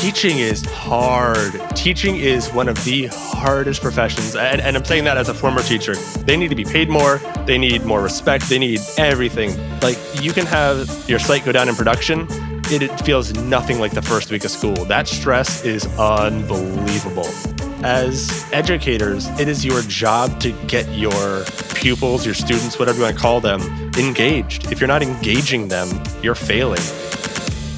teaching is hard. Teaching is one of the hardest professions. And, and, I'm saying that as a former teacher. They need to be paid more. They need more respect. They need everything. Like, you can have your site go down in production. It, it feels nothing like the first week of school. That stress is unbelievable. As educators, it is your job to get your pupils, your students, whatever you want to call them, engaged. If you're not engaging them, you're failing.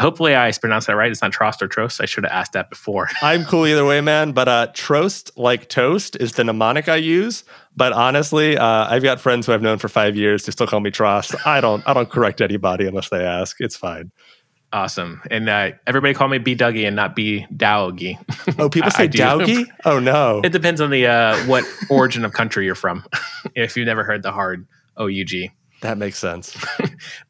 Hopefully, I pronounced that right. It's not Trost or Trost. I should have asked that before. I'm cool either way, man. But uh, Trost, like toast, is the mnemonic I use. But honestly, uh, I've got friends who I've known for five years who still call me Trost. I don't. I don't correct anybody unless they ask. It's fine. Awesome. And uh, everybody call me B Dougie and not B Dowgie. Oh, people say Dougie? Oh no. It depends on the uh, what origin of country you're from. if you've never heard the hard O U G. That makes sense.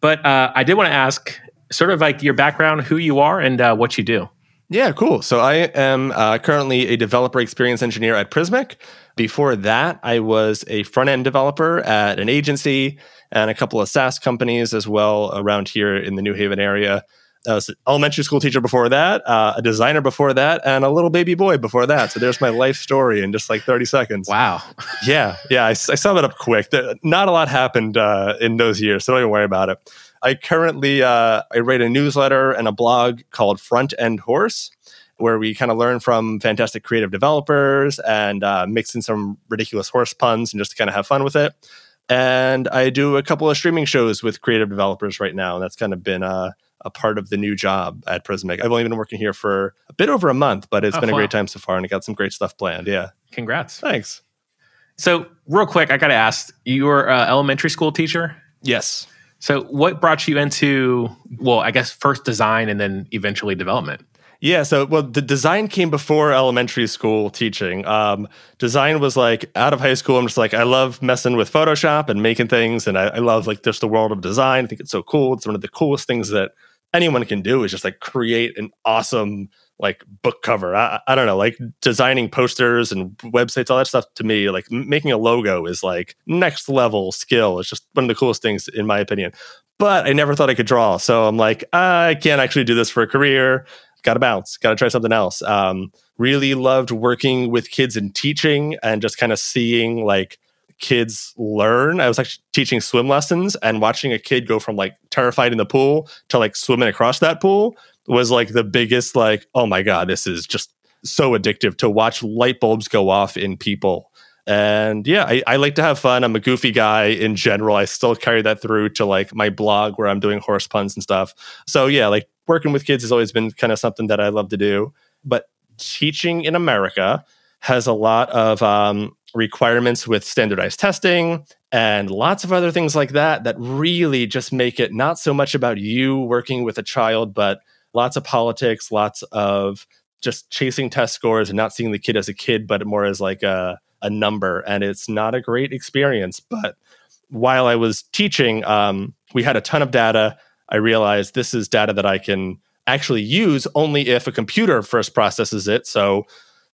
but uh, I did want to ask sort of like your background, who you are, and uh, what you do. Yeah, cool. So I am uh, currently a developer experience engineer at Prismic. Before that, I was a front end developer at an agency and a couple of SaaS companies as well around here in the New Haven area. I was an elementary school teacher before that, uh, a designer before that, and a little baby boy before that. So there's my life story in just like 30 seconds. Wow. yeah, yeah. I, I sum it up quick. Not a lot happened uh, in those years, so don't even worry about it. I currently uh, I write a newsletter and a blog called Front End Horse, where we kind of learn from fantastic creative developers and uh, mix in some ridiculous horse puns and just to kind of have fun with it. And I do a couple of streaming shows with creative developers right now, and that's kind of been a, a part of the new job at Prismic. I've only been working here for a bit over a month, but it's oh, been a wow. great time so far, and I got some great stuff planned. Yeah, congrats! Thanks. So, real quick, I got to ask: you were an elementary school teacher? Yes. So, what brought you into, well, I guess first design and then eventually development? Yeah, so well, the design came before elementary school teaching. Um, design was like out of high school. I'm just like I love messing with Photoshop and making things, and I, I love like just the world of design. I think it's so cool. It's one of the coolest things that anyone can do is just like create an awesome like book cover. I, I don't know, like designing posters and websites, all that stuff to me, like making a logo is like next level skill. It's just one of the coolest things in my opinion. But I never thought I could draw. So I'm like, I can't actually do this for a career. Got to bounce, got to try something else. Um, really loved working with kids and teaching and just kind of seeing like kids learn. I was actually teaching swim lessons and watching a kid go from like terrified in the pool to like swimming across that pool was like the biggest like oh my god this is just so addictive to watch light bulbs go off in people. And yeah I, I, like to have fun. I'm a goofy guy in general. I still carry that through to like my blog where i'm doing horse puns and stuff. So yeah like working with kids has always been kind of something that i love to do. But teaching in america has a lot of um, requirements with standardized testing and lots of other things like that that really just make it not so much about you working with a child but lots of politics, lots of just chasing test scores and not seeing the kid as a kid, but more as like a, a number. And it's not a great experience. But while I was teaching, um, we had a ton of data. I realized this is data that I can actually use only if a computer first processes it. So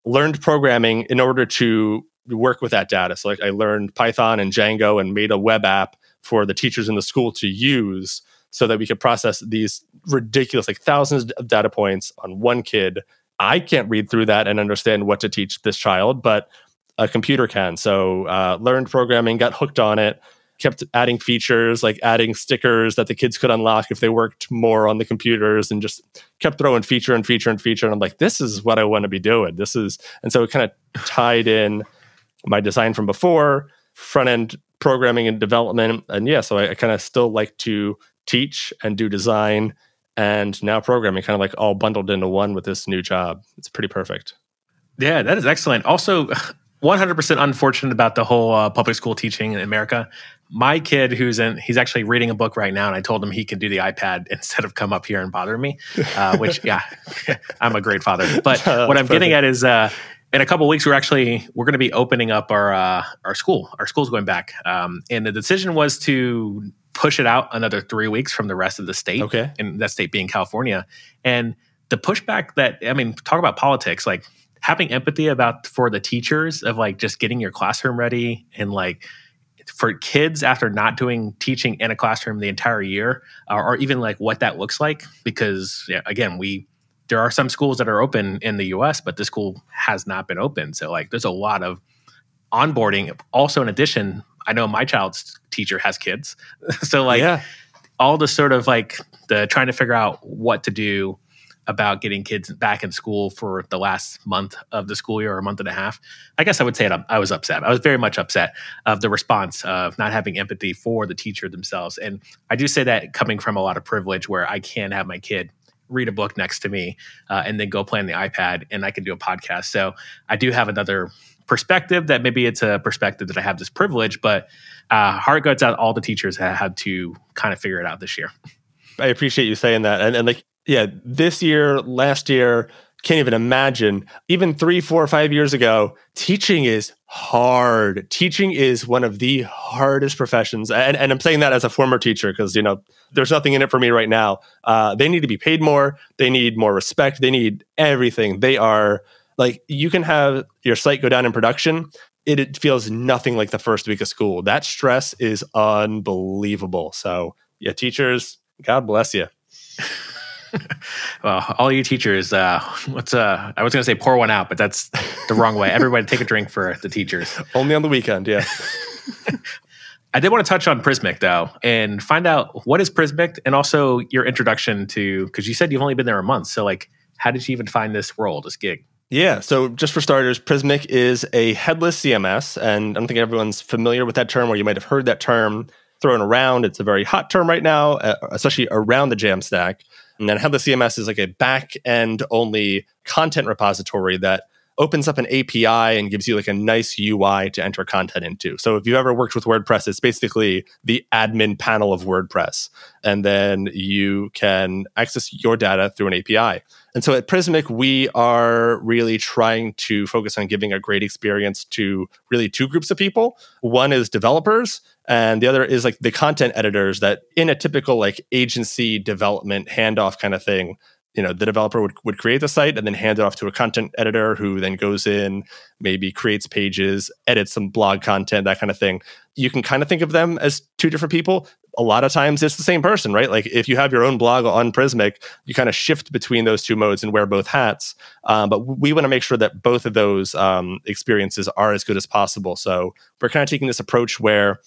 learned programming in order to work with that data. So like I learned Python and Django and made a web app for the teachers in the school to use so that we could process these ridiculous, like thousands of data points on one kid. I can't read through that and understand what to teach this child, but a computer can. So uh, learned programming, got hooked on it, kept adding features like adding stickers that the kids could unlock if they worked more on the computers and just kept throwing feature and feature and feature. And I'm like, this is what I want to be doing. This is, and so it kind of tied in my design from before, front end programming and development. And yeah, so I, I kind of still like to teach and do design and now programming kind of like all bundled into one with this new job. It's pretty perfect. Yeah, that is excellent. Also, 100% unfortunate about the whole uh, public school teaching in America. my kid who's in he's actually reading a book right now and i told him he can do the ipad instead of come up here and bother me uh, which yeah i'm a great father but what i'm getting at is uh, in a couple weeks we're actually we're going to be opening up our uh, our school our school's going back um, and the decision was to push it out another three weeks from the rest of the state okay. and that state being california. And the pushback that i mean talk about politics like having empathy about for the teachers of like just getting your classroom ready and like for kids after not doing teaching in a classroom the entire year uh, or even like what that looks like because yeah, again we there are some schools that are open in the us but this school has not been open. So like there's a lot of onboarding. Also in addition i know my child's teacher has kids so like yeah. all the sort of like the trying to figure out what to do about getting kids back in school for the last month of the school year or a month and a half. I guess I would say it, I was upset. I was very much upset of the response of not having empathy for the teacher themselves. And I do say that coming from a lot of privilege where I can have my kid read a book next to me uh, and then go play on the iPad and I can do a podcast. So I do have another perspective that maybe it's a perspective that I have this privilege, but uh, heart goes out all the teachers that had to kind of figure it out this year. I appreciate you saying that. And, and like yeah, this year, last year, can't even imagine. Even three, four, five years ago, teaching is hard. Teaching is one of the hardest professions. And, and I'm saying that as a former teacher because, you know, there's nothing in it for me right now. Uh, they need to be paid more. They need more respect. They need everything. They are like, you can have your site go down in production. It, it feels nothing like the first week of school. That stress is unbelievable. So, yeah, teachers, God bless you. well, all you teachers, uh, what's uh, I was going to say pour one out, but that's the wrong way. Everybody take a drink for the teachers. Only on the weekend, yeah. I did want to touch on Prismic though, and find out what is Prismic, and also your introduction to because you said you've only been there a month. So, like, how did you even find this role, this gig? Yeah, so just for starters, Prismic is a headless CMS, and I don't think everyone's familiar with that term, or you might have heard that term thrown around. It's a very hot term right now, uh, especially around the Jamstack. And then Headless CMS is like a back end only content repository that opens up an API and gives you like a nice UI to enter content into. So if you've ever worked with WordPress, it's basically the admin panel of WordPress. And then you can access your data through an API. And so at Prismic, we are really trying to focus on giving a great experience to really two groups of people. One is developers, and the other is like the content editors that in a typical like agency development handoff kind of thing you know the developer would, would create the site and then hand it off to a content editor who then goes in maybe creates pages edits some blog content that kind of thing. You can kind of think of them as two different people. A lot of times it's the same person right? Like if you have your own blog on prismic you kind of shift between those two modes and wear both hats. Um, but we want to make sure that both of those um, experiences are as good as possible. So we're kind of taking this approach where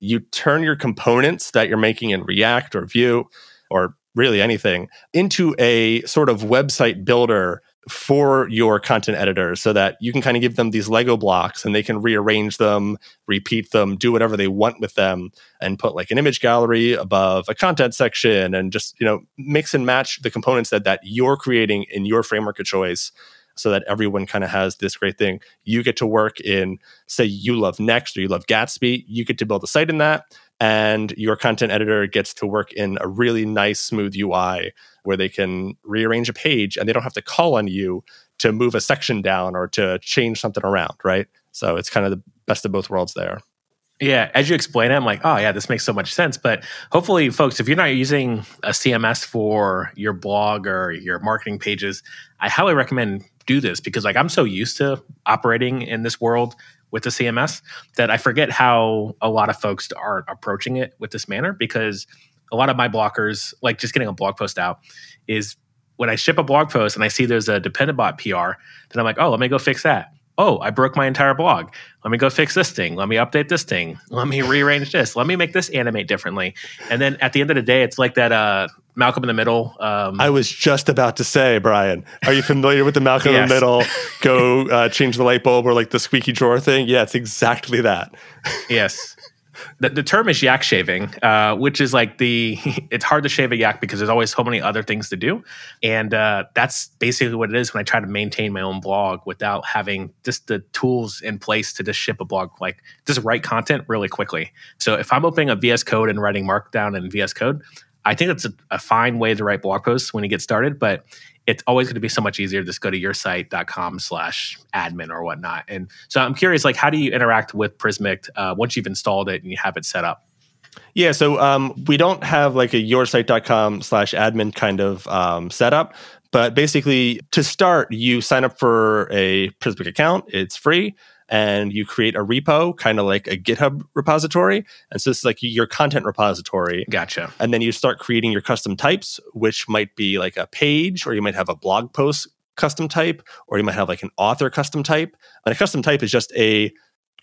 you turn your components that you're making in react or vue or really anything, into a sort of website builder for your content editors so that you can kind of give them these Lego blocks and they can rearrange them, repeat them, do whatever they want with them, and put like an image gallery above a content section and just, you know, mix and match the components that, that you're creating in your framework of choice so that everyone kind of has this great thing. You get to work in, say, you love Next or you love Gatsby, you get to build a site in that and your content editor gets to work in a really nice smooth UI where they can rearrange a page and they don't have to call on you to move a section down or to change something around, right? So it's kind of the best of both worlds there. Yeah, as you explain it, I'm like, oh yeah, this makes so much sense. But hopefully, folks, if you're not using a CMS for your blog or your marketing pages, I highly recommend do this because like I'm so used to operating in this world with the CMS that I forget how a lot of folks are approaching it with this manner because a lot of my blockers, like just getting a blog post out, is when I ship a blog post and I see there's a Dependabot PR, then I'm like, oh, let me go fix that. Oh, I broke my entire blog. Let me go fix this thing. Let me update this thing. Let me rearrange this. Let me make this animate differently. And then at the end of the day, it's like that uh, Malcolm in the Middle. Um, I was just about to say, Brian, are you familiar with the Malcolm yes. in the Middle? Go uh, change the light bulb or like the squeaky drawer thing. Yeah, it's exactly that. yes. The, the term is yak shaving, uh, which is like the it's hard to shave a yak because there's always so many other things to do, and uh, that's basically what it is when I try to maintain my own blog without having just the tools in place to just ship a blog like just write content really quickly. So if I'm opening a VS Code and writing Markdown in VS Code, I think it's a, a fine way to write blog posts when you get started, but it's always going to be so much easier to just go to yoursite.com slash admin or whatnot. And so I'm curious, like, how do you interact with Prismic uh, once you've installed it and you have it set up? Yeah, so um, we don't have like a yoursite.com slash admin kind of um, setup, but basically to start, you sign up for a Prismic account. It's free and you create a repo, kind of like a GitHub repository. And so this is like your content repository. Gotcha. And then you start creating your custom types, which might be like a page, or you might have a blog post custom type, or you might have like an author custom type. And a custom type is just a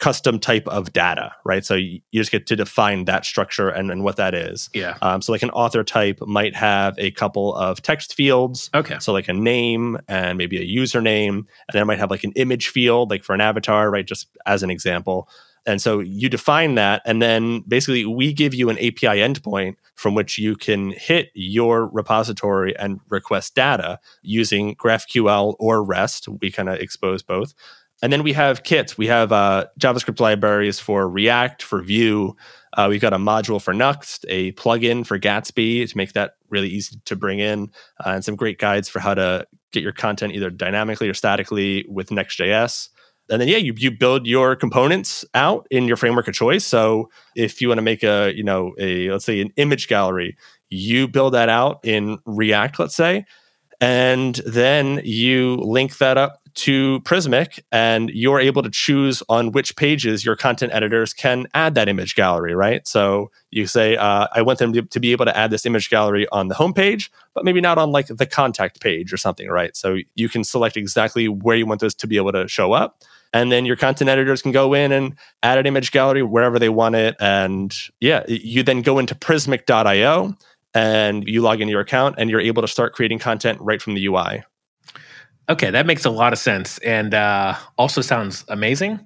custom type of data, right? So you, just get to define that structure and, and what that is. Yeah. Um, so like an author type might have a couple of text fields. Okay. So like a name and maybe a username, and then it might have like an image field, like for an avatar, right? Just as an example. And so you define that, and then basically we give you an API endpoint from which you can hit your repository and request data using GraphQL or REST. We kind of expose both. And then we have kits. We have uh, JavaScript libraries for React, for Vue. Uh, we've got a module for Nuxt, a plugin for Gatsby to make that really easy to bring in, uh, and some great guides for how to get your content either dynamically or statically with Next.js. And then yeah, you, you build your components out in your framework of choice. So if you want to make a you know a let's say an image gallery, you build that out in React, let's say, and then you link that up to Prismic, and you're able to choose on which pages your content editors can add that image gallery, right? So you say, uh, I want them to, to, be able to add this image gallery on the homepage, but maybe not on like the contact page or something, right? So you can select exactly where you want those to be able to show up. And then your content editors can go in and add an image gallery wherever they want it. And yeah, you then go into prismic.io and you log into your account and you're able to start creating content right from the UI. Okay, that makes a lot of sense and uh, also sounds amazing.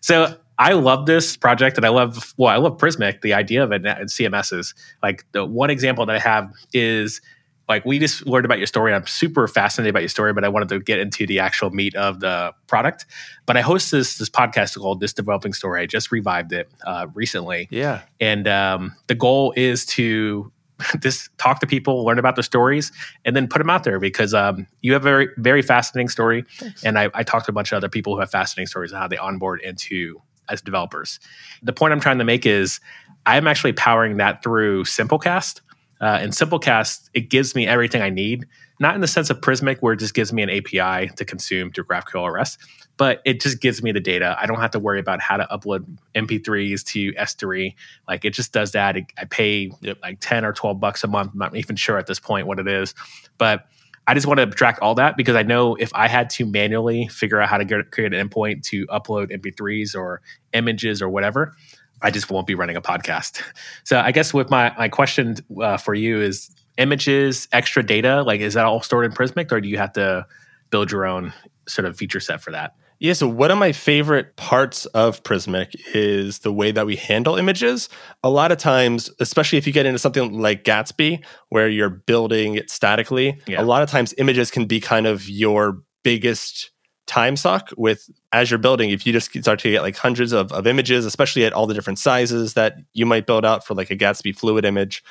So I love this project and I love, well, I love Prismic, the idea of it and CMSs. Like the one example that I have is like we just learned about your story. I'm super fascinated about your story, but I wanted to get into the actual meat of the product. But I host this this podcast called This Developing Story. I just revived it uh, recently. Yeah, and um, the goal is to just talk to people, learn about their stories, and then put them out there because um, you have a very, very fascinating story. Thanks. And I, I talked to a bunch of other people who have fascinating stories on how they onboard into as developers. The point I'm trying to make is I'm actually powering that through Simplecast. Uh, and Simplecast, it gives me everything I need, not in the sense of Prismic, where it just gives me an API to consume through GraphQL REST, but it just gives me the data. I don't have to worry about how to upload MP3s to S3. Like it just does that. I pay yep. like 10 or 12 bucks a month. I'm not even sure at this point what it is, but I just want to track all that because I know if I had to manually figure out how to get, create an endpoint to upload MP3s or images or whatever, I just won't be running a podcast. So I guess with my my question uh, for you is images, extra data, like is that all stored in Prismic or do you have to build your own sort of feature set for that? Yeah, so one of my favorite parts of Prismic is the way that we handle images. A lot of times, especially if you get into something like Gatsby, where you're building it statically, yeah. a lot of times images can be kind of your biggest time suck with as you're building if you just start to get like hundreds of, of images especially at all the different sizes that you might build out for like a gatsby fluid image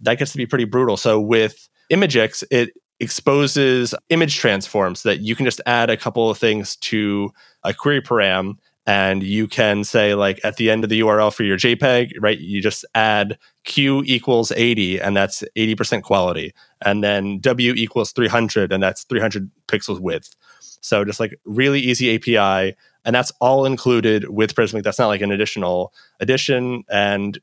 that gets to be pretty brutal. So with imgix it exposes image transforms that you can just add a couple of things to a query param and you can say like at the end of the url for your jpeg right you just add q equals 80 and that's 80% quality. And then w equals 300 and that's 300 pixels width. So just like really easy api and that's all included with prismic. That's not like an additional addition. And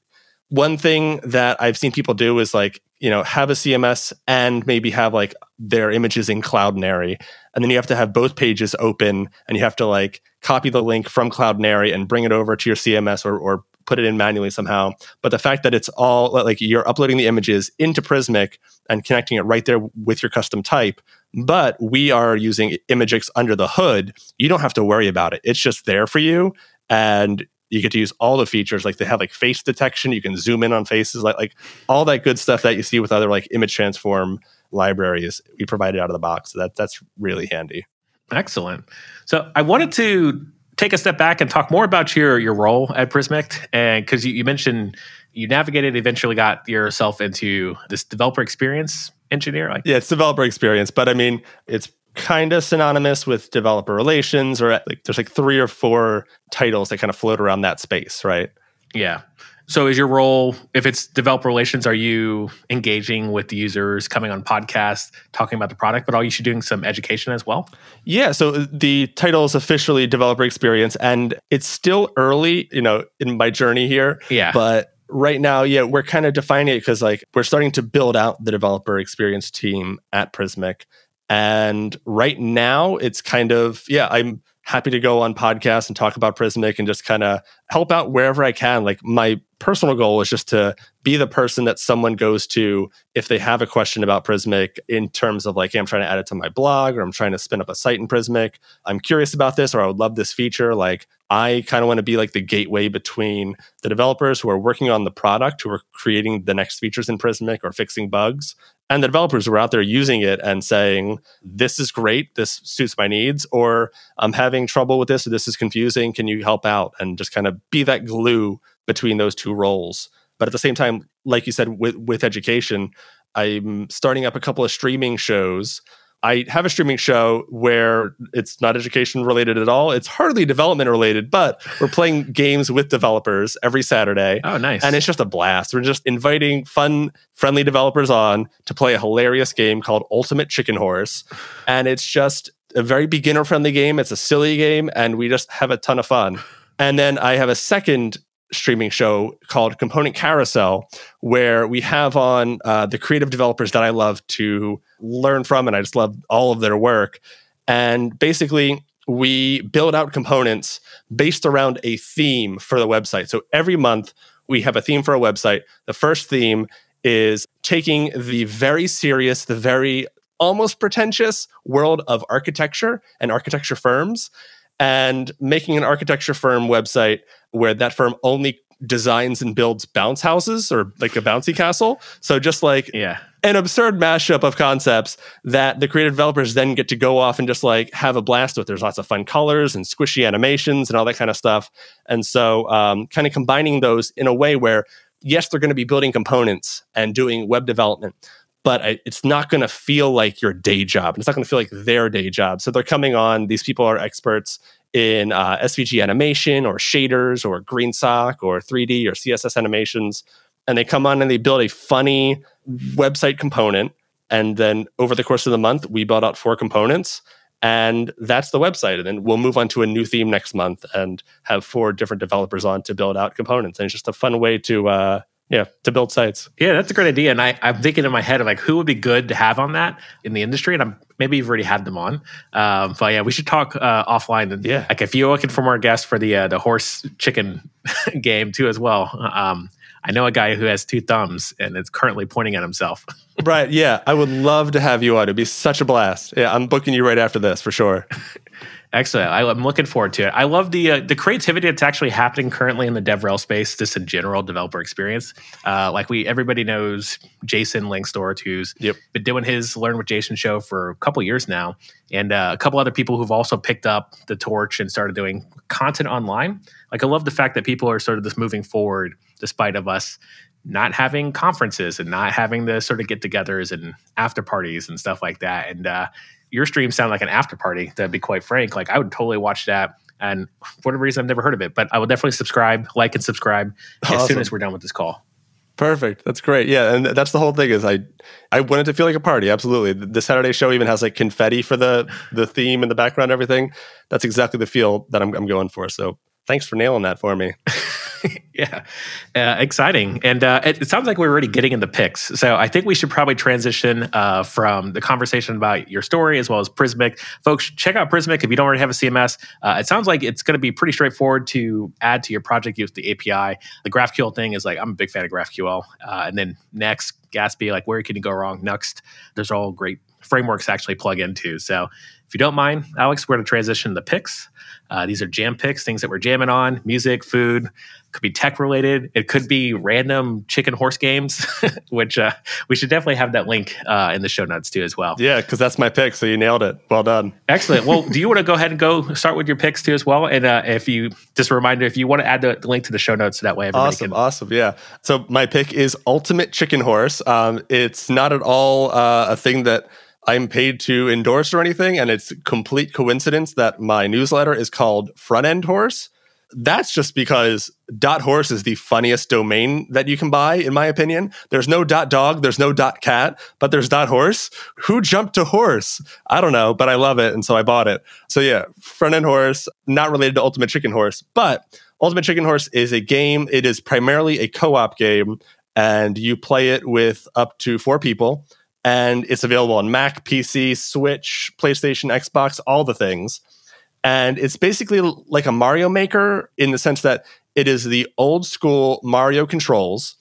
one thing that I've seen people do is like, you know, have a CMS and maybe have like their images in Cloudinary. And then you have to have both pages open and you have to like copy the link from Cloudinary and bring it over to your CMS or, or put it in manually somehow. But the fact that it's all like you're uploading the images into Prismic and connecting it right there with your custom type, but we are using Imgix under the hood, you don't have to worry about it. It's just there for you. And you get to use all the features like they have like face detection you can zoom in on faces like like all that good stuff that you see with other like image transform libraries we provided out of the box so that that's really handy. Excellent. So i wanted to take a step back and talk more about your your role at prismic and because you, you mentioned you navigated eventually got yourself into this developer experience engineer like yeah it's developer experience but i mean it's kind of synonymous with developer relations or like there's like three or four titles that kind of float around that space right? Yeah. So is your role if it's developer relations are you engaging with the users coming on podcasts talking about the product but are you doing some education as well? Yeah so the title is officially developer experience and it's still early you know in my journey here. Yeah. But right now, yeah, we're kind of defining it because like we're starting to build out the developer experience team at Prismic. And right now, it's kind of, yeah, I'm happy to go on podcasts and talk about Prismic and just kind of help out wherever I can. Like my personal goal is just to be the person that someone goes to if they have a question about Prismic in terms of like, hey, I'm trying to add it to my blog or I'm trying to spin up a site in Prismic. I'm curious about this or I would love this feature. Like I kind of want to be like the gateway between the developers who are working on the product, who are creating the next features in Prismic or fixing bugs, and the developers who are out there using it and saying, this is great, this suits my needs, or I'm having trouble with this, or this is confusing, can you help out? And just kind of be that glue between those two roles. But at the same time, like you said, with, with education, I'm starting up a couple of streaming shows I have a streaming show where it's not education related at all. It's hardly development related, but we're playing games with developers every Saturday. Oh, nice. And it's just a blast. We're just inviting fun, friendly developers on to play a hilarious game called Ultimate Chicken Horse. And it's just a very beginner friendly game. It's a silly game, and we just have a ton of fun. And then I have a second streaming show called Component Carousel, where we have on uh, the creative developers that I love to learn from, and I just love all of their work. And basically, we build out components based around a theme for the website. So every month, we have a theme for a website. The first theme is taking the very serious, the very almost pretentious world of architecture and architecture firms and making an architecture firm website where that firm only designs and builds bounce houses or like a bouncy castle. So just like yeah. an absurd mashup of concepts that the creative developers then get to go off and just like have a blast with. There's lots of fun colors and squishy animations and all that kind of stuff. And so um, kind of combining those in a way where yes, they're going to be building components and doing web development, but it's not going to feel like your day job. And it's not going to feel like their day job. So they're coming on. These people are experts in uh, SVG animation or shaders or GreenSock or 3D or CSS animations. And they come on and they build a funny website component. And then over the course of the month, we build out four components. And that's the website. And then we'll move on to a new theme next month and have four different developers on to build out components. And it's just a fun way to uh, yeah to build sites yeah that's a great idea and I, i'm thinking in my head of like who would be good to have on that in the industry and i'm maybe you've already had them on um, but yeah we should talk uh, offline and yeah like if you're looking for more guests for the uh, the horse chicken game too as well um, I know a guy who has two thumbs and is currently pointing at himself. right. Yeah. I would love to have you on. It'd be such a blast. Yeah. I'm booking you right after this for sure. Excellent. I, am looking forward to it. I love the uh, the creativity that's actually happening currently in the DevRel space, just in general developer experience. Uh, like we, everybody knows Jason Lengstorf, who's yep. been doing his Learn with Jason show for a couple years now, and uh, a couple other people who've also picked up the torch and started doing content online. Like I love the fact that people are sort of just moving forward, despite of us not having conferences and not having the sort of get-togethers and after parties and stuff like that. And uh, your stream sound like an after party. To be quite frank, like I would totally watch that. And for whatever reason, I've never heard of it, but I will definitely subscribe, like, and subscribe awesome. as soon as we're done with this call. Perfect. That's great. Yeah, and that's the whole thing. Is I I want it to feel like a party. Absolutely. The Saturday show even has like confetti for the the theme and the background, and everything. That's exactly the feel that I'm I'm going for. So thanks for nailing that for me. yeah, uh, exciting. And uh, it, it, sounds like we're already getting in the picks. So I think we should probably transition uh, from the conversation about your story as well as Prismic. Folks, check out Prismic if you don't already have a CMS. Uh, it sounds like it's going to be pretty straightforward to add to your project. Use the API. The GraphQL thing is like I'm a big fan of GraphQL. Uh, and then next, Gatsby, like where can you go wrong? Next, there's all great frameworks actually plug into. So if you don't mind, Alex, we're going to transition to the picks. Uh, these are jam picks, things that we're jamming on, music, food, could be tech related. It could be random chicken horse games, which uh, we should definitely have that link uh, in the show notes too as well. Yeah, because that's my pick. So you nailed it. Well done. Excellent. Well, do you want to go ahead and go start with your picks too as well? And uh, if you just a reminder, if you want to add the, the link to the show notes, so that way everybody awesome, can. Awesome. Yeah. So my pick is Ultimate Chicken Horse. Um, it's not at all uh, a thing that I'm paid to endorse or anything, and it's complete coincidence that my newsletter is called Front End Horse. That's just because dot horse is the funniest domain that you can buy, in my opinion. There's no dot dog, there's no dot cat, but there's dot horse. Who jumped to horse? I don't know, but I love it, and so I bought it. So yeah, front end horse, not related to Ultimate Chicken Horse, but Ultimate Chicken Horse is a game. It is primarily a co-op game, and you play it with up to four people and it's available on Mac, PC, Switch, PlayStation, Xbox, all the things. And it's basically like a Mario Maker in the sense that it is the old school Mario controls.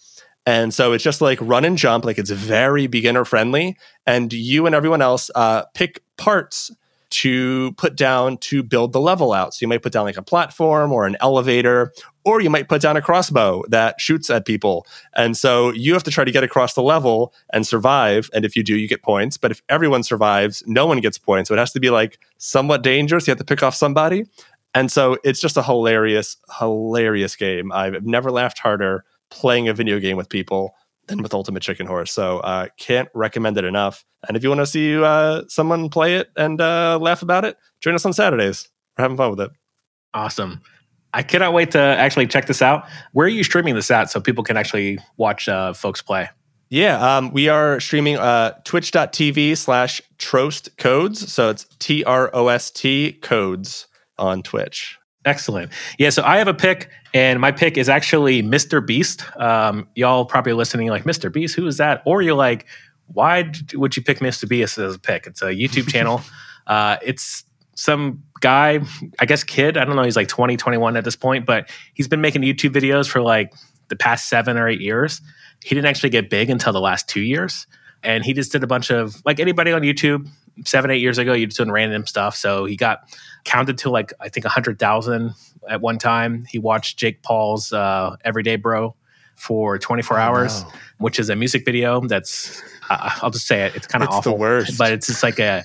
And so it's just like run and jump, like it's very beginner friendly. And you and everyone else uh, pick parts to put down to build the level out. So you might put down like a platform or an elevator, or you might put down a crossbow that shoots at people. And so you have to try to get across the level and survive. And if you do, you get points. But if everyone survives, no one gets points. So it has to be like somewhat dangerous. You have to pick off somebody. And so it's just a hilarious, hilarious game. I've never laughed harder playing a video game with people than with Ultimate Chicken Horse. So uh, can't recommend it enough. And if you want to see uh, someone play it and uh, laugh about it, join us on Saturdays. We're having fun with it. Awesome. I cannot wait to actually check this out. Where are you streaming this at so people can actually watch uh, folks play? Yeah, um, we are streaming uh, twitch.tv slash trost codes. So it's T R O S T codes on Twitch. Excellent. Yeah, so I have a pick, and my pick is actually Mr. Beast. Um, y'all probably listening like, Mr. Beast, who is that? Or you're like, why would you pick Mr. Beast as a pick? It's a YouTube channel. Uh, it's some guy, I guess kid, I don't know, he's like 20, 21 at this point, but he's been making YouTube videos for like the past seven or eight years. He didn't actually get big until the last two years. And he just did a bunch of, like anybody on YouTube, seven, eight years ago, you're doing random stuff. So he got counted to like, I think 100,000 at one time. He watched Jake Paul's uh, Everyday Bro for 24 hours, no. which is a music video that's, uh, I'll just say it, it's kind of awful. The worst. But it's just like a,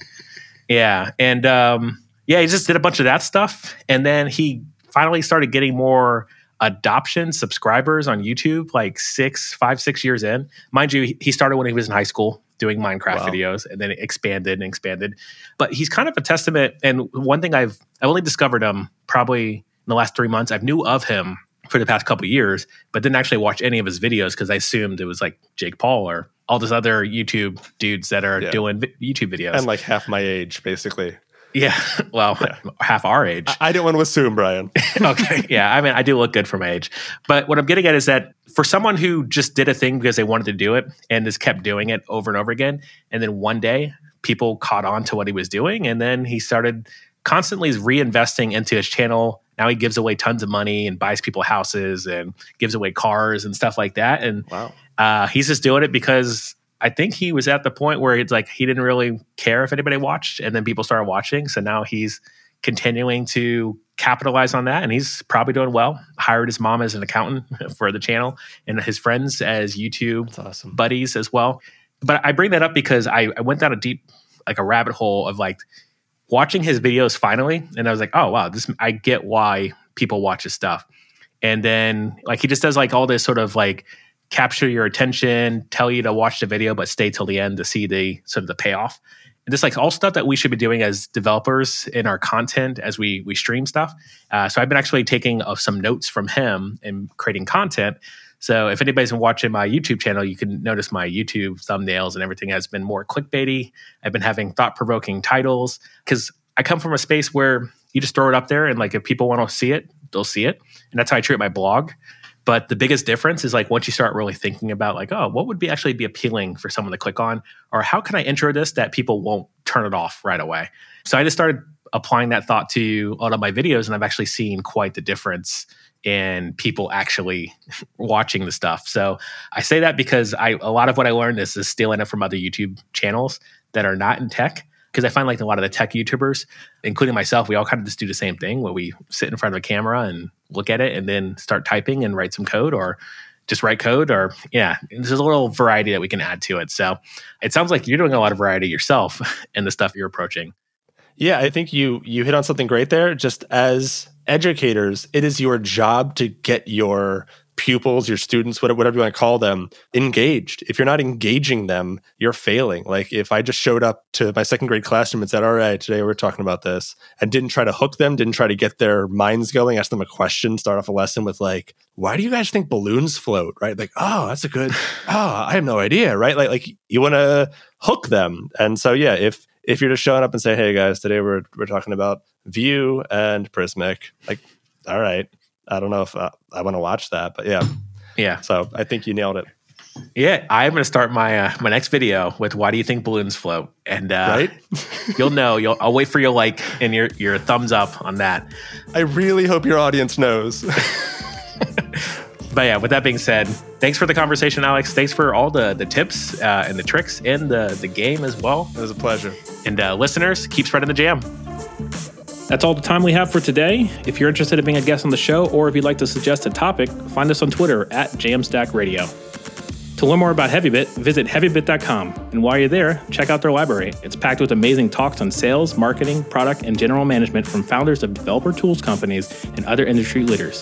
yeah. And um, yeah, he just did a bunch of that stuff. And then he finally started getting more adoption subscribers on YouTube, like six, five, six years in. Mind you, he started when he was in high school doing Minecraft wow. videos and then it expanded and expanded. But he's kind of a testament. And one thing I've I've only discovered him probably in the last three months. I've knew of him for the past couple years, but didn't actually watch any of his videos because I assumed it was like Jake Paul or all those other YouTube dudes that are yeah. doing vi- YouTube videos. And like half my age, basically. Yeah, well, yeah. half our age. I, I didn't want to assume, Brian. okay, yeah. I mean, I do look good for my age, but what I'm getting at is that for someone who just did a thing because they wanted to do it and just kept doing it over and over again, and then one day people caught on to what he was doing, and then he started constantly reinvesting into his channel. Now he gives away tons of money and buys people houses and gives away cars and stuff like that. And wow. uh, he's just doing it because I think he was at the point where it's like he didn't really care if anybody watched, and then people started watching. So now he's continuing to capitalize on that, and he's probably doing well. Hired his mom as an accountant for the channel, and his friends as YouTube awesome. buddies as well. But I bring that up because I, I went down a deep, like a rabbit hole of like watching his videos finally, and I was like, oh wow, this I get why people watch his stuff. And then like he just does like all this sort of like capture your attention, tell you to watch the video, but stay till the end to see the sort of the payoff. And this like all stuff that we should be doing as developers in our content as we we stream stuff. Uh, so I've been actually taking uh, some notes from him and creating content. So if anybody's been watching my YouTube channel, you can notice my YouTube thumbnails and everything has been more clickbaity. I've been having thought provoking titles because I come from a space where you just throw it up there and like if people want to see it, they'll see it. And that's how I treat my blog. But the biggest difference is like once you start really thinking about like, oh, what would be actually be appealing for someone to click on, or how can I intro this that people won't turn it off right away? So I just started applying that thought to a lot of my videos, and I've actually seen quite the difference in people actually watching the stuff. So I say that because I a lot of what I learned is, is stealing it from other YouTube channels that are not in tech. Because I find like a lot of the tech YouTubers, including myself, we all kind of just do the same thing where we sit in front of a camera and look at it and then start typing and write some code or just write code or yeah, there's a little variety that we can add to it. So it sounds like you're doing a lot of variety yourself in the stuff you're approaching. Yeah, I think you you hit on something great there. Just as educators, it is your job to get your pupils, your students, whatever, you want to call them, engaged. If you're not engaging them, you're failing. Like if I just showed up to my second grade classroom and said, All right, today we're talking about this, and didn't try to hook them, didn't try to get their minds going, ask them a question, start off a lesson with like, why do you guys think balloons float? Right? Like, oh, that's a good, oh, I have no idea, right? Like, like you want to hook them. And so yeah, if if you're just showing up and say, Hey guys, today we're we're talking about Vue and Prismic, like, all right I don't know if uh, I, I want to watch that, but yeah, yeah. So I think you nailed it. Yeah, I'm going to start my uh, my next video with why do you think balloons float? And uh, right, you'll know. You'll I'll wait for your like and your your thumbs up on that. I really hope your audience knows. but yeah, with that being said, thanks for the conversation, Alex. Thanks for all the the tips uh, and the tricks and the the game as well. It was a pleasure. And uh, listeners, keep spreading the jam. That's all the time we have for today. If you're interested in being a guest on the show or if you'd like to suggest a topic, find us on Twitter at Jamstack Radio. To learn more about Heavybit, visit heavybit.com. And while you're there, check out their library. It's packed with amazing talks on sales, marketing, product, and general management from founders of developer tools companies and other industry leaders.